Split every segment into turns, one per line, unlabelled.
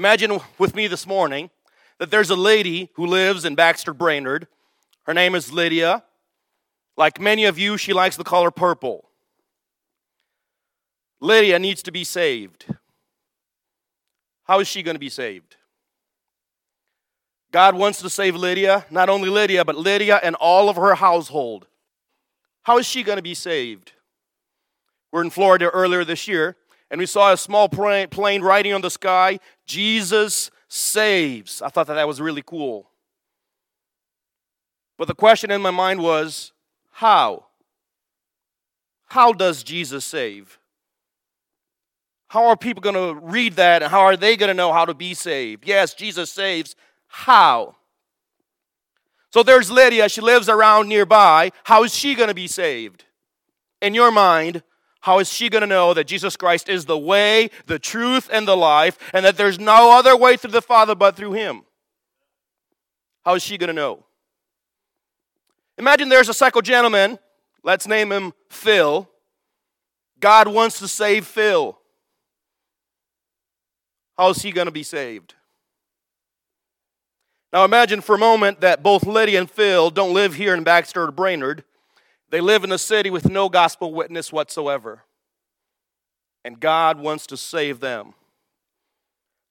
Imagine with me this morning that there's a lady who lives in Baxter Brainerd. Her name is Lydia. Like many of you, she likes the color purple. Lydia needs to be saved. How is she going to be saved? God wants to save Lydia, not only Lydia, but Lydia and all of her household. How is she going to be saved? We're in Florida earlier this year, and we saw a small plane riding on the sky Jesus saves. I thought that that was really cool. But the question in my mind was how? How does Jesus save? How are people going to read that and how are they going to know how to be saved? Yes, Jesus saves. How? So there's Lydia. She lives around nearby. How is she going to be saved? In your mind, how is she going to know that Jesus Christ is the way, the truth, and the life, and that there's no other way through the Father but through Him? How is she going to know? Imagine there's a psycho gentleman, let's name him Phil. God wants to save Phil. How is he going to be saved? Now imagine for a moment that both Lydia and Phil don't live here in Baxter or Brainerd. They live in a city with no gospel witness whatsoever. And God wants to save them.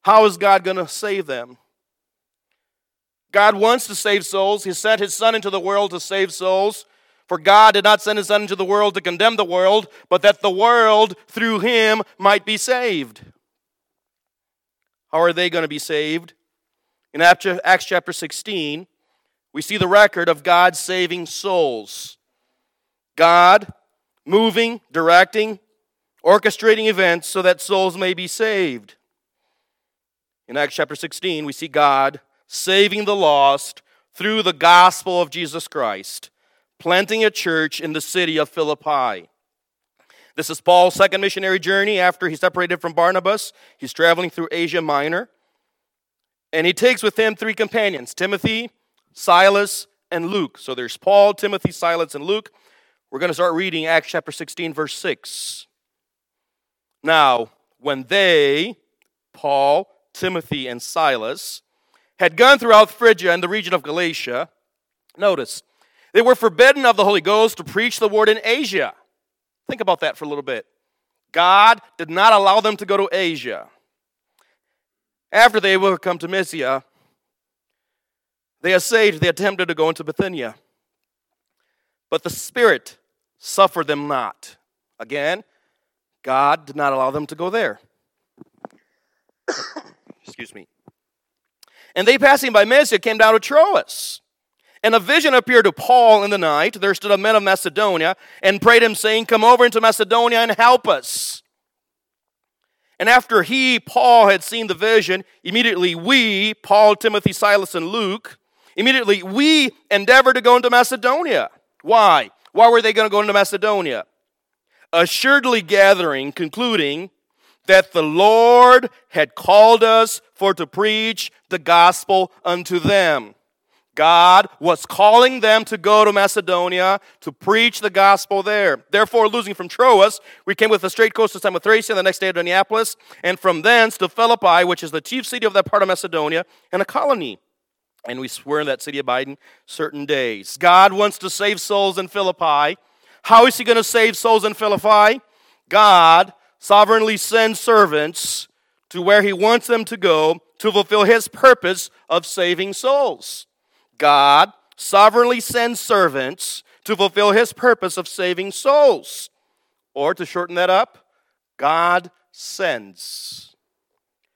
How is God going to save them? God wants to save souls. He sent his Son into the world to save souls. For God did not send his Son into the world to condemn the world, but that the world through him might be saved. How are they going to be saved? In Acts chapter 16, we see the record of God saving souls. God moving, directing, orchestrating events so that souls may be saved. In Acts chapter 16, we see God saving the lost through the gospel of Jesus Christ, planting a church in the city of Philippi. This is Paul's second missionary journey after he separated from Barnabas. He's traveling through Asia Minor. And he takes with him three companions Timothy, Silas, and Luke. So there's Paul, Timothy, Silas, and Luke. We're going to start reading Acts chapter 16, verse 6. Now, when they, Paul, Timothy, and Silas, had gone throughout Phrygia and the region of Galatia, notice, they were forbidden of the Holy Ghost to preach the word in Asia. Think about that for a little bit. God did not allow them to go to Asia. After they were come to Mysia, they essayed, they attempted to go into Bithynia. But the Spirit suffered them not. Again, God did not allow them to go there. Excuse me. And they passing by Mysia came down to Troas. And a vision appeared to Paul in the night. There stood a man of Macedonia and prayed him, saying, Come over into Macedonia and help us. And after he, Paul, had seen the vision, immediately we, Paul, Timothy, Silas, and Luke, immediately we endeavored to go into Macedonia. Why? Why were they going to go into Macedonia? Assuredly gathering, concluding that the Lord had called us for to preach the gospel unto them. God was calling them to go to Macedonia to preach the gospel there. Therefore, losing from Troas, we came with a straight coast to Samothrace and the next day to Neapolis, and from thence to Philippi, which is the chief city of that part of Macedonia, and a colony. And we were in that city abiding certain days. God wants to save souls in Philippi. How is He going to save souls in Philippi? God sovereignly sends servants to where He wants them to go to fulfill His purpose of saving souls. God sovereignly sends servants to fulfill his purpose of saving souls. Or to shorten that up, God sends.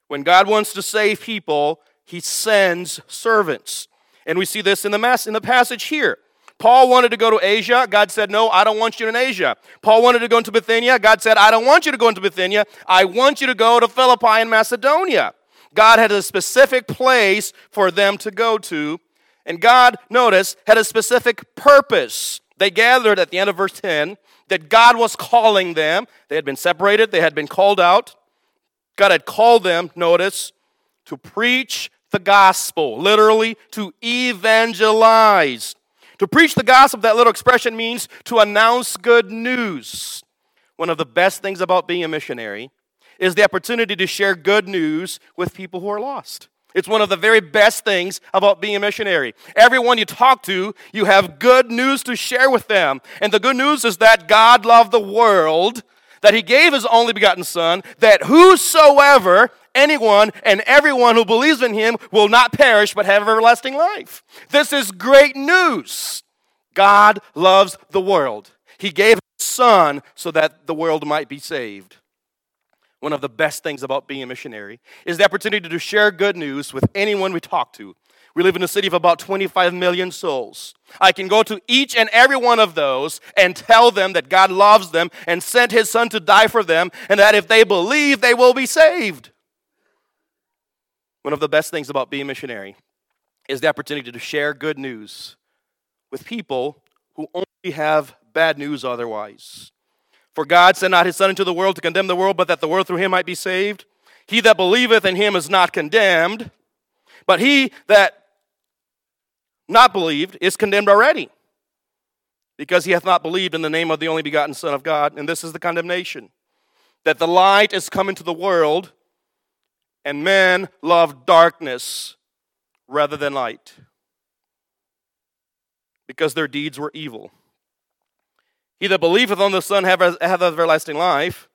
When God wants to save people, he sends servants. And we see this in the, mass, in the passage here. Paul wanted to go to Asia. God said, No, I don't want you in Asia. Paul wanted to go into Bithynia. God said, I don't want you to go into Bithynia. I want you to go to Philippi in Macedonia. God had a specific place for them to go to, and God, notice, had a specific purpose. They gathered at the end of verse 10 that God was calling them. They had been separated, they had been called out. God had called them, notice, to preach the gospel, literally, to evangelize. To preach the gospel, that little expression means to announce good news. One of the best things about being a missionary is the opportunity to share good news with people who are lost. It's one of the very best things about being a missionary. Everyone you talk to, you have good news to share with them. And the good news is that God loved the world, that He gave His only begotten Son, that whosoever, anyone, and everyone who believes in Him will not perish but have everlasting life. This is great news. God loves the world. He gave His Son so that the world might be saved one of the best things about being a missionary is the opportunity to share good news with anyone we talk to. We live in a city of about 25 million souls. I can go to each and every one of those and tell them that God loves them and sent his son to die for them, and that if they believe, they will be saved. One of the best things about being a missionary is the opportunity to share good news with people who only have bad news otherwise. For God sent not his Son into the world to condemn the world, but that the world through him might be saved. He that believeth in him is not condemned, but he that not believed is condemned already, because he hath not believed in the name of the only begotten Son of God. And this is the condemnation that the light is come into the world, and men love darkness rather than light, because their deeds were evil. He that believeth on the Son hath everlasting life.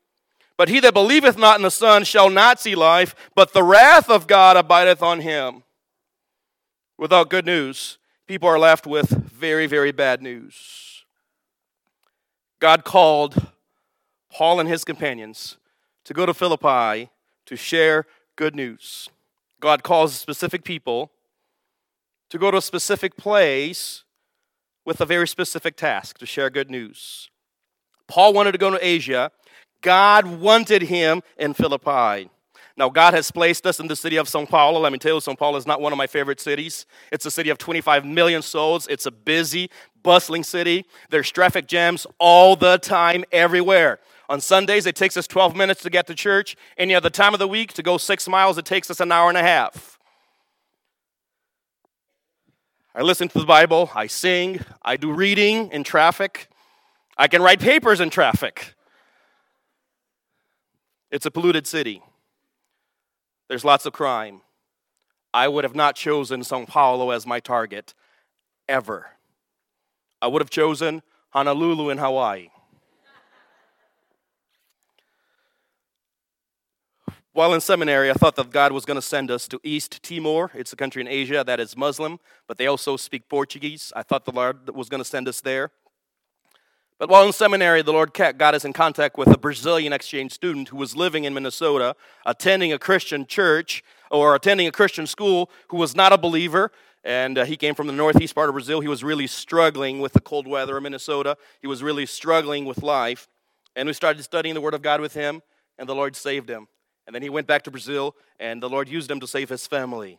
But he that believeth not in the Son shall not see life, but the wrath of God abideth on him. Without good news, people are left with very, very bad news. God called Paul and his companions to go to Philippi to share good news. God calls specific people to go to a specific place with a very specific task to share good news. Paul wanted to go to Asia. God wanted him in Philippi. Now, God has placed us in the city of Sao Paulo. Let me tell you, Sao Paulo is not one of my favorite cities. It's a city of 25 million souls. It's a busy, bustling city. There's traffic jams all the time, everywhere. On Sundays, it takes us 12 minutes to get to church. Any other time of the week, to go six miles, it takes us an hour and a half. I listen to the Bible, I sing, I do reading in traffic, I can write papers in traffic. It's a polluted city. There's lots of crime. I would have not chosen Sao Paulo as my target ever. I would have chosen Honolulu in Hawaii. While in seminary, I thought that God was going to send us to East Timor. It's a country in Asia that is Muslim, but they also speak Portuguese. I thought the Lord was going to send us there. But while in seminary, the Lord got us in contact with a Brazilian exchange student who was living in Minnesota, attending a Christian church or attending a Christian school, who was not a believer. And uh, he came from the northeast part of Brazil. He was really struggling with the cold weather in Minnesota. He was really struggling with life. And we started studying the Word of God with him, and the Lord saved him. And then he went back to Brazil, and the Lord used him to save his family.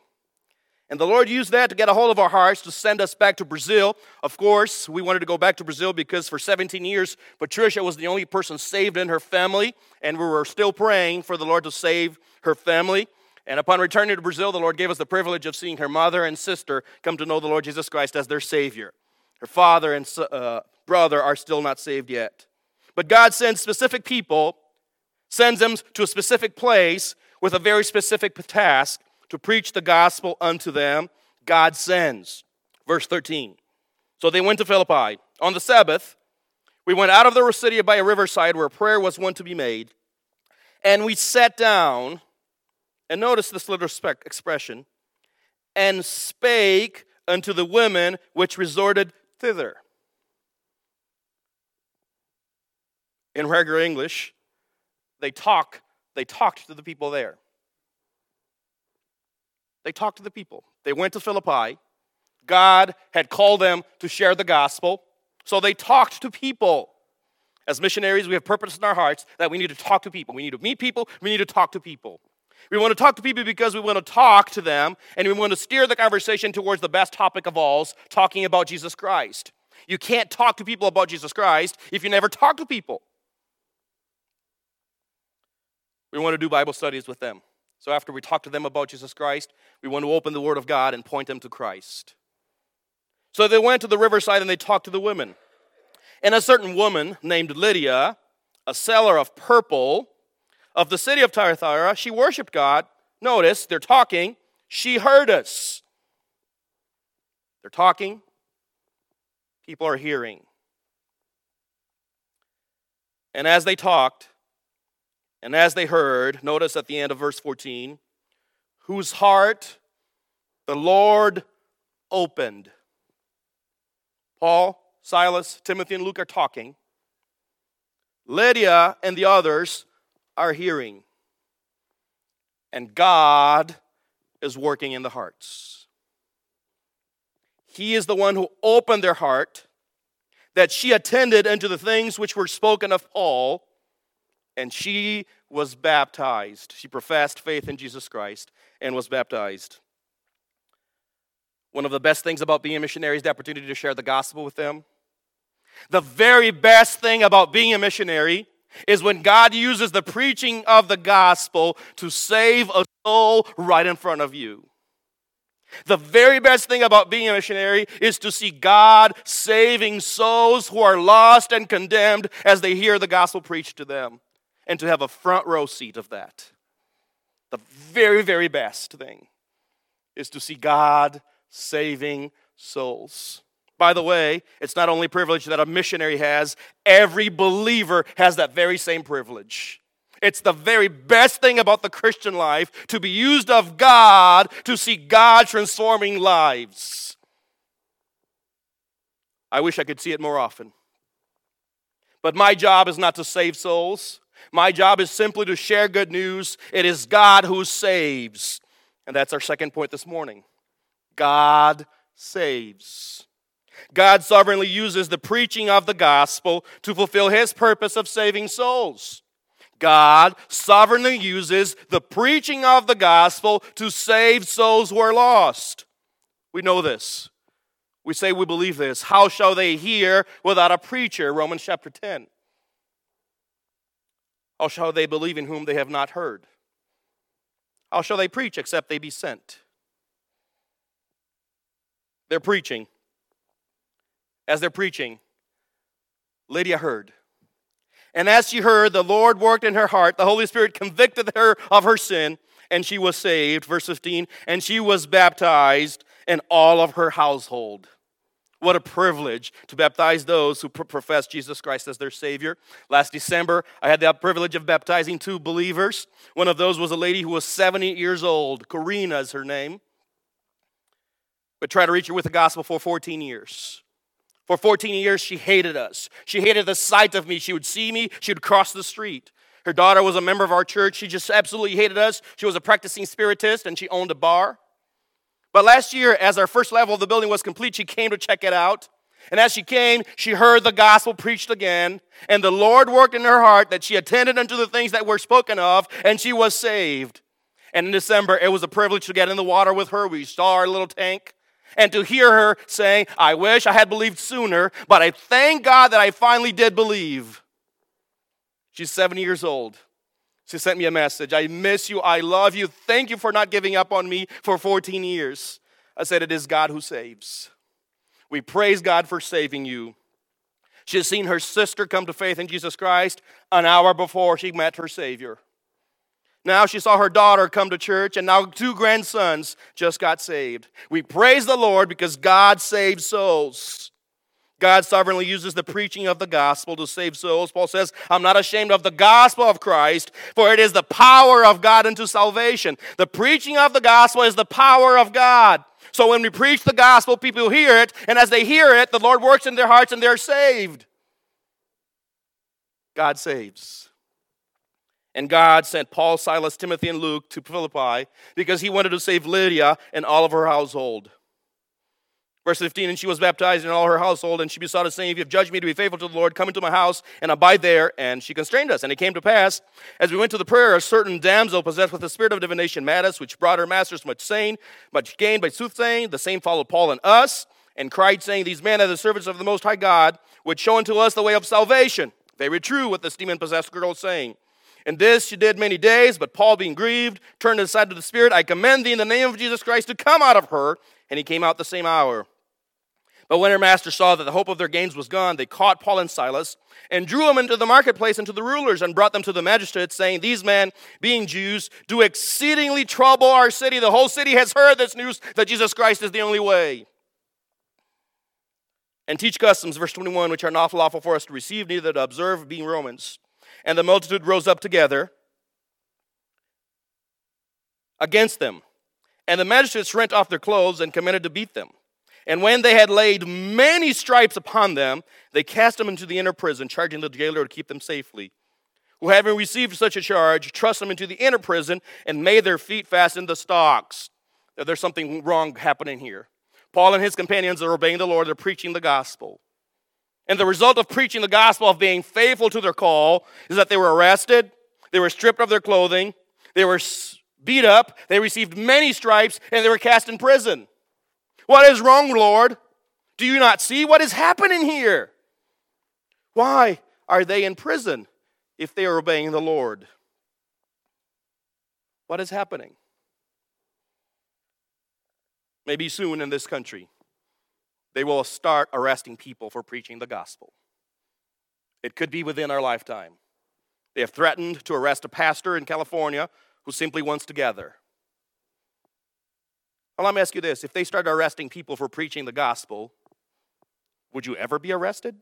And the Lord used that to get a hold of our hearts to send us back to Brazil. Of course, we wanted to go back to Brazil because for 17 years, Patricia was the only person saved in her family, and we were still praying for the Lord to save her family. And upon returning to Brazil, the Lord gave us the privilege of seeing her mother and sister come to know the Lord Jesus Christ as their Savior. Her father and uh, brother are still not saved yet. But God sends specific people sends them to a specific place with a very specific task to preach the gospel unto them. God sends. Verse 13. So they went to Philippi. On the Sabbath, we went out of the city by a riverside where prayer was one to be made, and we sat down, and notice this little expression, and spake unto the women which resorted thither. In regular English, they talk, they talked to the people there. They talked to the people. They went to Philippi. God had called them to share the gospel. So they talked to people. As missionaries, we have purpose in our hearts that we need to talk to people. We need to meet people, we need to talk to people. We want to talk to people because we want to talk to them and we want to steer the conversation towards the best topic of all, talking about Jesus Christ. You can't talk to people about Jesus Christ if you never talk to people. We want to do Bible studies with them. So after we talk to them about Jesus Christ, we want to open the Word of God and point them to Christ. So they went to the riverside and they talked to the women. And a certain woman named Lydia, a seller of purple, of the city of Thyatira, she worshiped God. Notice, they're talking. She heard us. They're talking. People are hearing. And as they talked, and as they heard, notice at the end of verse 14, whose heart the Lord opened. Paul, Silas, Timothy, and Luke are talking. Lydia and the others are hearing. And God is working in the hearts. He is the one who opened their heart that she attended unto the things which were spoken of Paul, and she was baptized. She professed faith in Jesus Christ and was baptized. One of the best things about being a missionary is the opportunity to share the gospel with them. The very best thing about being a missionary is when God uses the preaching of the gospel to save a soul right in front of you. The very best thing about being a missionary is to see God saving souls who are lost and condemned as they hear the gospel preached to them, and to have a front row seat of that. The very, very best thing is to see God saving souls. By the way, it's not only privilege that a missionary has, every believer has that very same privilege. It's the very best thing about the Christian life to be used of God to see God transforming lives. I wish I could see it more often. But my job is not to save souls. My job is simply to share good news. It is God who saves. And that's our second point this morning. God saves. God sovereignly uses the preaching of the gospel to fulfill his purpose of saving souls. God sovereignly uses the preaching of the gospel to save souls who are lost. We know this. We say we believe this. How shall they hear without a preacher? Romans chapter 10. How shall they believe in whom they have not heard? How shall they preach except they be sent? They're preaching as they're preaching, Lydia heard. And as she heard, the Lord worked in her heart. The Holy Spirit convicted her of her sin, and she was saved. Verse 15, and she was baptized, and all of her household. What a privilege to baptize those who profess Jesus Christ as their Savior. Last December, I had the privilege of baptizing two believers. One of those was a lady who was 70 years old. Karina is her name. But tried to reach her with the gospel for 14 years. For 14 years, she hated us. She hated the sight of me. She would see me, she would cross the street. Her daughter was a member of our church. She just absolutely hated us. She was a practicing spiritist and she owned a bar. But last year, as our first level of the building was complete, she came to check it out. And as she came, she heard the gospel preached again. And the Lord worked in her heart that she attended unto the things that were spoken of, and she was saved. And in December, it was a privilege to get in the water with her. We saw our little tank and to hear her saying, I wish I had believed sooner, but I thank God that I finally did believe. She's 70 years old. She sent me a message. I miss you. I love you. Thank you for not giving up on me for 14 years. I said, It is God who saves. We praise God for saving you. She has seen her sister come to faith in Jesus Christ an hour before she met her Savior. Now she saw her daughter come to church, and now two grandsons just got saved. We praise the Lord because God saves souls. God sovereignly uses the preaching of the gospel to save souls. Paul says, I'm not ashamed of the gospel of Christ, for it is the power of God unto salvation. The preaching of the gospel is the power of God. So when we preach the gospel, people hear it, and as they hear it, the Lord works in their hearts and they're saved. God saves. And God sent Paul, Silas, Timothy, and Luke to Philippi because he wanted to save Lydia and all of her household. Verse 15, and she was baptized in all her household, and she besought us, saying, If you have judged me to be faithful to the Lord, come into my house and abide there. And she constrained us. And it came to pass, as we went to the prayer, a certain damsel possessed with the spirit of divination met us, which brought her masters much saying, much gain by soothsaying. The same followed Paul and us, and cried, saying, These men are the servants of the Most High God, which show unto us the way of salvation. Very true what this demon possessed girl saying. And this she did many days, but Paul, being grieved, turned aside to the Spirit. I commend thee in the name of Jesus Christ to come out of her. And he came out the same hour. But when their master saw that the hope of their gains was gone, they caught Paul and Silas and drew them into the marketplace and to the rulers and brought them to the magistrates, saying, These men, being Jews, do exceedingly trouble our city. The whole city has heard this news that Jesus Christ is the only way. And teach customs, verse 21, which are not lawful for us to receive, neither to observe, being Romans. And the multitude rose up together against them. And the magistrates rent off their clothes and commanded to beat them. And when they had laid many stripes upon them, they cast them into the inner prison, charging the jailer to keep them safely. Who, having received such a charge, thrust them into the inner prison and made their feet fast in the stocks. Now, there's something wrong happening here. Paul and his companions are obeying the Lord, they're preaching the gospel. And the result of preaching the gospel, of being faithful to their call, is that they were arrested, they were stripped of their clothing, they were beat up, they received many stripes, and they were cast in prison. What is wrong, Lord? Do you not see what is happening here? Why are they in prison if they are obeying the Lord? What is happening? Maybe soon in this country, they will start arresting people for preaching the gospel. It could be within our lifetime. They have threatened to arrest a pastor in California who simply wants to gather. Well, let me ask you this if they started arresting people for preaching the gospel, would you ever be arrested?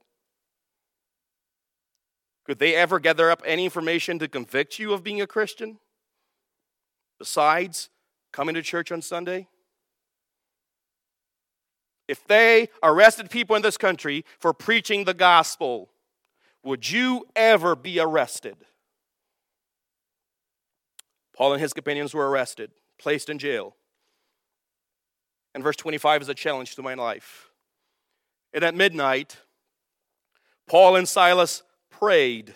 Could they ever gather up any information to convict you of being a Christian? Besides coming to church on Sunday? If they arrested people in this country for preaching the gospel, would you ever be arrested? Paul and his companions were arrested, placed in jail. And verse 25 is a challenge to my life. And at midnight, Paul and Silas prayed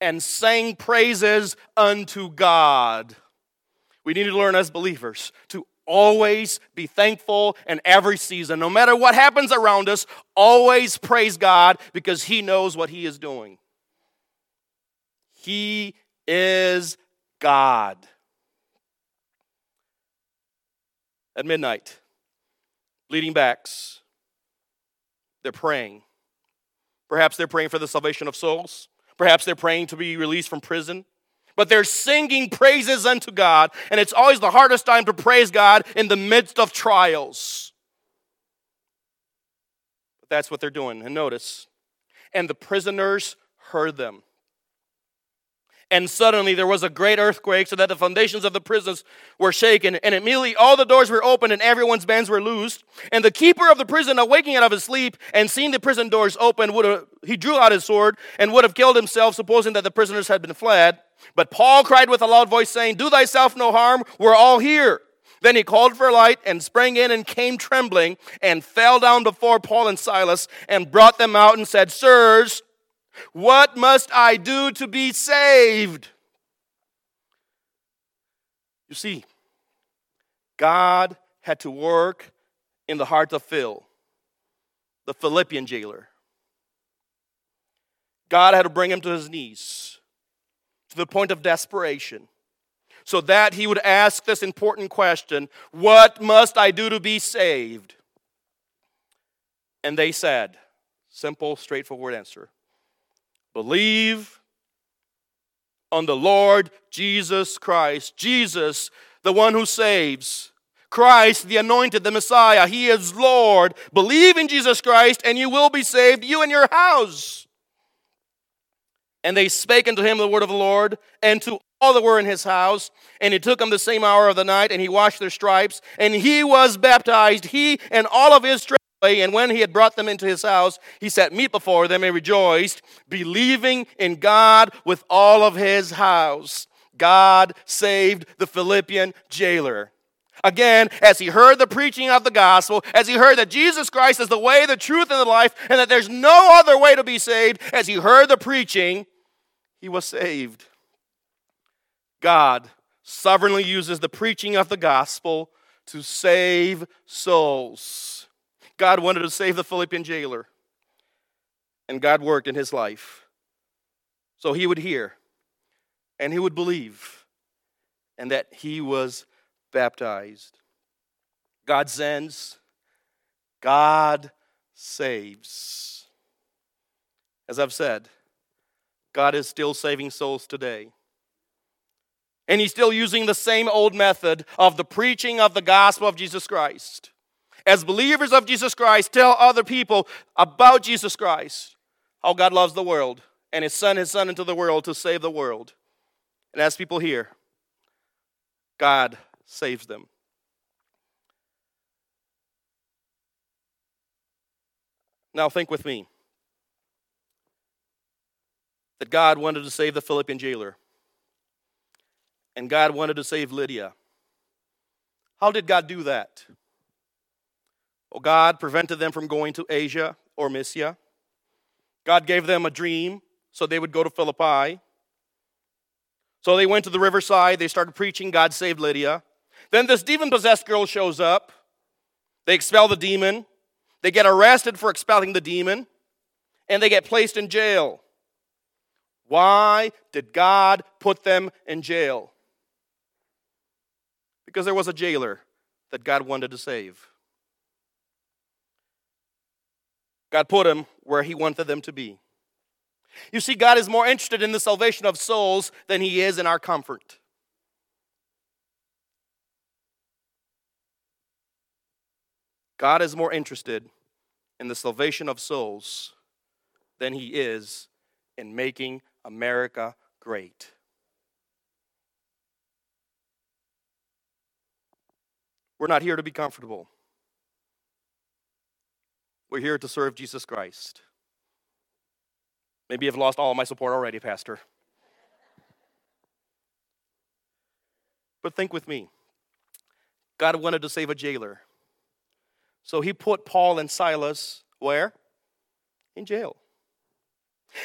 and sang praises unto God. We need to learn as believers to always be thankful in every season. No matter what happens around us, always praise God because He knows what He is doing. He is God. At midnight, bleeding backs. They're praying. Perhaps they're praying for the salvation of souls. Perhaps they're praying to be released from prison. But they're singing praises unto God, and it's always the hardest time to praise God in the midst of trials. But that's what they're doing. And notice, and the prisoners heard them and suddenly there was a great earthquake so that the foundations of the prisons were shaken and immediately all the doors were opened and everyone's bands were loosed. And the keeper of the prison awaking out of his sleep and seeing the prison doors open would have, he drew out his sword and would have killed himself supposing that the prisoners had been fled. But paul cried with a loud voice saying do thyself no harm. We're all here. Then he called for light and sprang in and came trembling and fell down before paul and silas and brought them out and said sirs what must I do to be saved? You see, God had to work in the heart of Phil, the Philippian jailer. God had to bring him to his knees to the point of desperation so that he would ask this important question What must I do to be saved? And they said, simple, straightforward answer Believe on the Lord Jesus Christ. Jesus, the one who saves. Christ, the anointed, the Messiah. He is Lord. Believe in Jesus Christ, and you will be saved, you and your house. And they spake unto him the word of the Lord, and to all that were in his house. And he took them the same hour of the night, and he washed their stripes, and he was baptized, he and all of his and when he had brought them into his house, he set meat before them and rejoiced, believing in God with all of his house. God saved the Philippian jailer. Again, as he heard the preaching of the gospel, as he heard that Jesus Christ is the way, the truth, and the life, and that there's no other way to be saved, as he heard the preaching, he was saved. God sovereignly uses the preaching of the gospel to save souls. God wanted to save the Philippian jailer, and God worked in his life. So he would hear, and he would believe, and that he was baptized. God sends, God saves. As I've said, God is still saving souls today. And he's still using the same old method of the preaching of the gospel of Jesus Christ. As believers of Jesus Christ, tell other people about Jesus Christ, how God loves the world, and his son, his son into the world to save the world. And as people hear, God saves them. Now, think with me that God wanted to save the Philippian jailer, and God wanted to save Lydia. How did God do that? Well, God prevented them from going to Asia or Mysia. God gave them a dream so they would go to Philippi. So they went to the riverside, they started preaching, God saved Lydia. Then this demon possessed girl shows up. They expel the demon. They get arrested for expelling the demon. And they get placed in jail. Why did God put them in jail? Because there was a jailer that God wanted to save. God put them where He wanted them to be. You see, God is more interested in the salvation of souls than He is in our comfort. God is more interested in the salvation of souls than He is in making America great. We're not here to be comfortable. We're here to serve Jesus Christ. Maybe I've lost all my support already, Pastor. But think with me God wanted to save a jailer. So he put Paul and Silas where? In jail.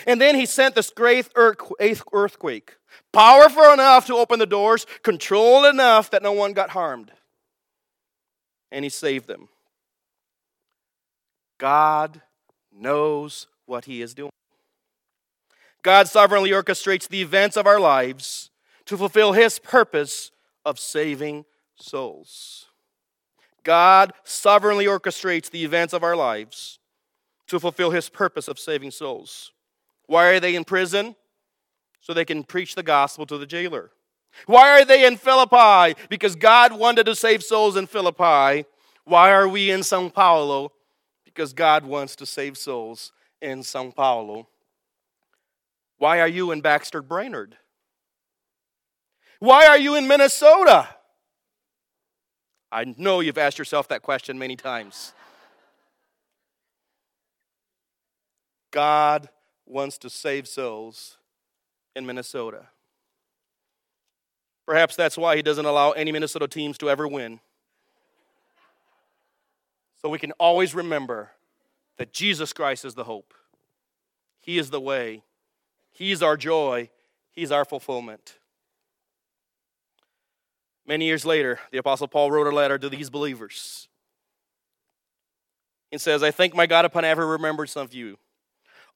And then he sent this great earthquake, powerful enough to open the doors, controlled enough that no one got harmed. And he saved them. God knows what he is doing. God sovereignly orchestrates the events of our lives to fulfill His purpose of saving souls. God sovereignly orchestrates the events of our lives to fulfill His purpose of saving souls. Why are they in prison? So they can preach the gospel to the jailer. Why are they in Philippi? Because God wanted to save souls in Philippi. Why are we in Sao Paulo? Because God wants to save souls in Sao Paulo. Why are you in Baxter Brainerd? Why are you in Minnesota? I know you've asked yourself that question many times. God wants to save souls in Minnesota. Perhaps that's why he doesn't allow any Minnesota teams to ever win. So we can always remember that Jesus Christ is the hope, He is the way, He's our joy, He's our fulfillment. Many years later, the Apostle Paul wrote a letter to these believers. He says, I thank my God upon every remembrance of you.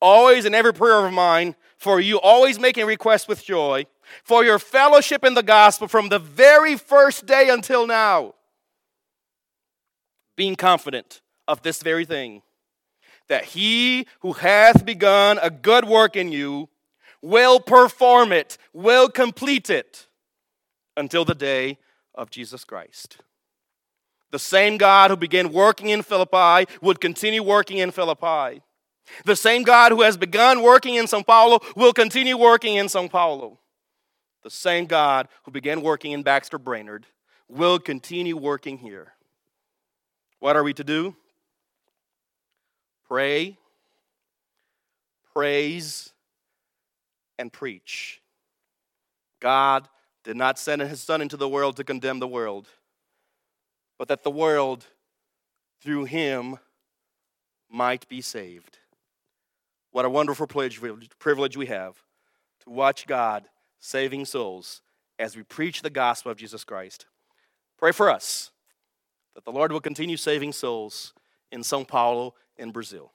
Always in every prayer of mine, for you, always making requests with joy, for your fellowship in the gospel from the very first day until now. Being confident of this very thing, that he who hath begun a good work in you will perform it, will complete it until the day of Jesus Christ. The same God who began working in Philippi would continue working in Philippi. The same God who has begun working in Sao Paulo will continue working in Sao Paulo. The same God who began working in Baxter Brainerd will continue working here. What are we to do? Pray, praise, and preach. God did not send his Son into the world to condemn the world, but that the world, through him, might be saved. What a wonderful privilege we have to watch God saving souls as we preach the gospel of Jesus Christ. Pray for us that the Lord will continue saving souls in Sao Paulo, in Brazil.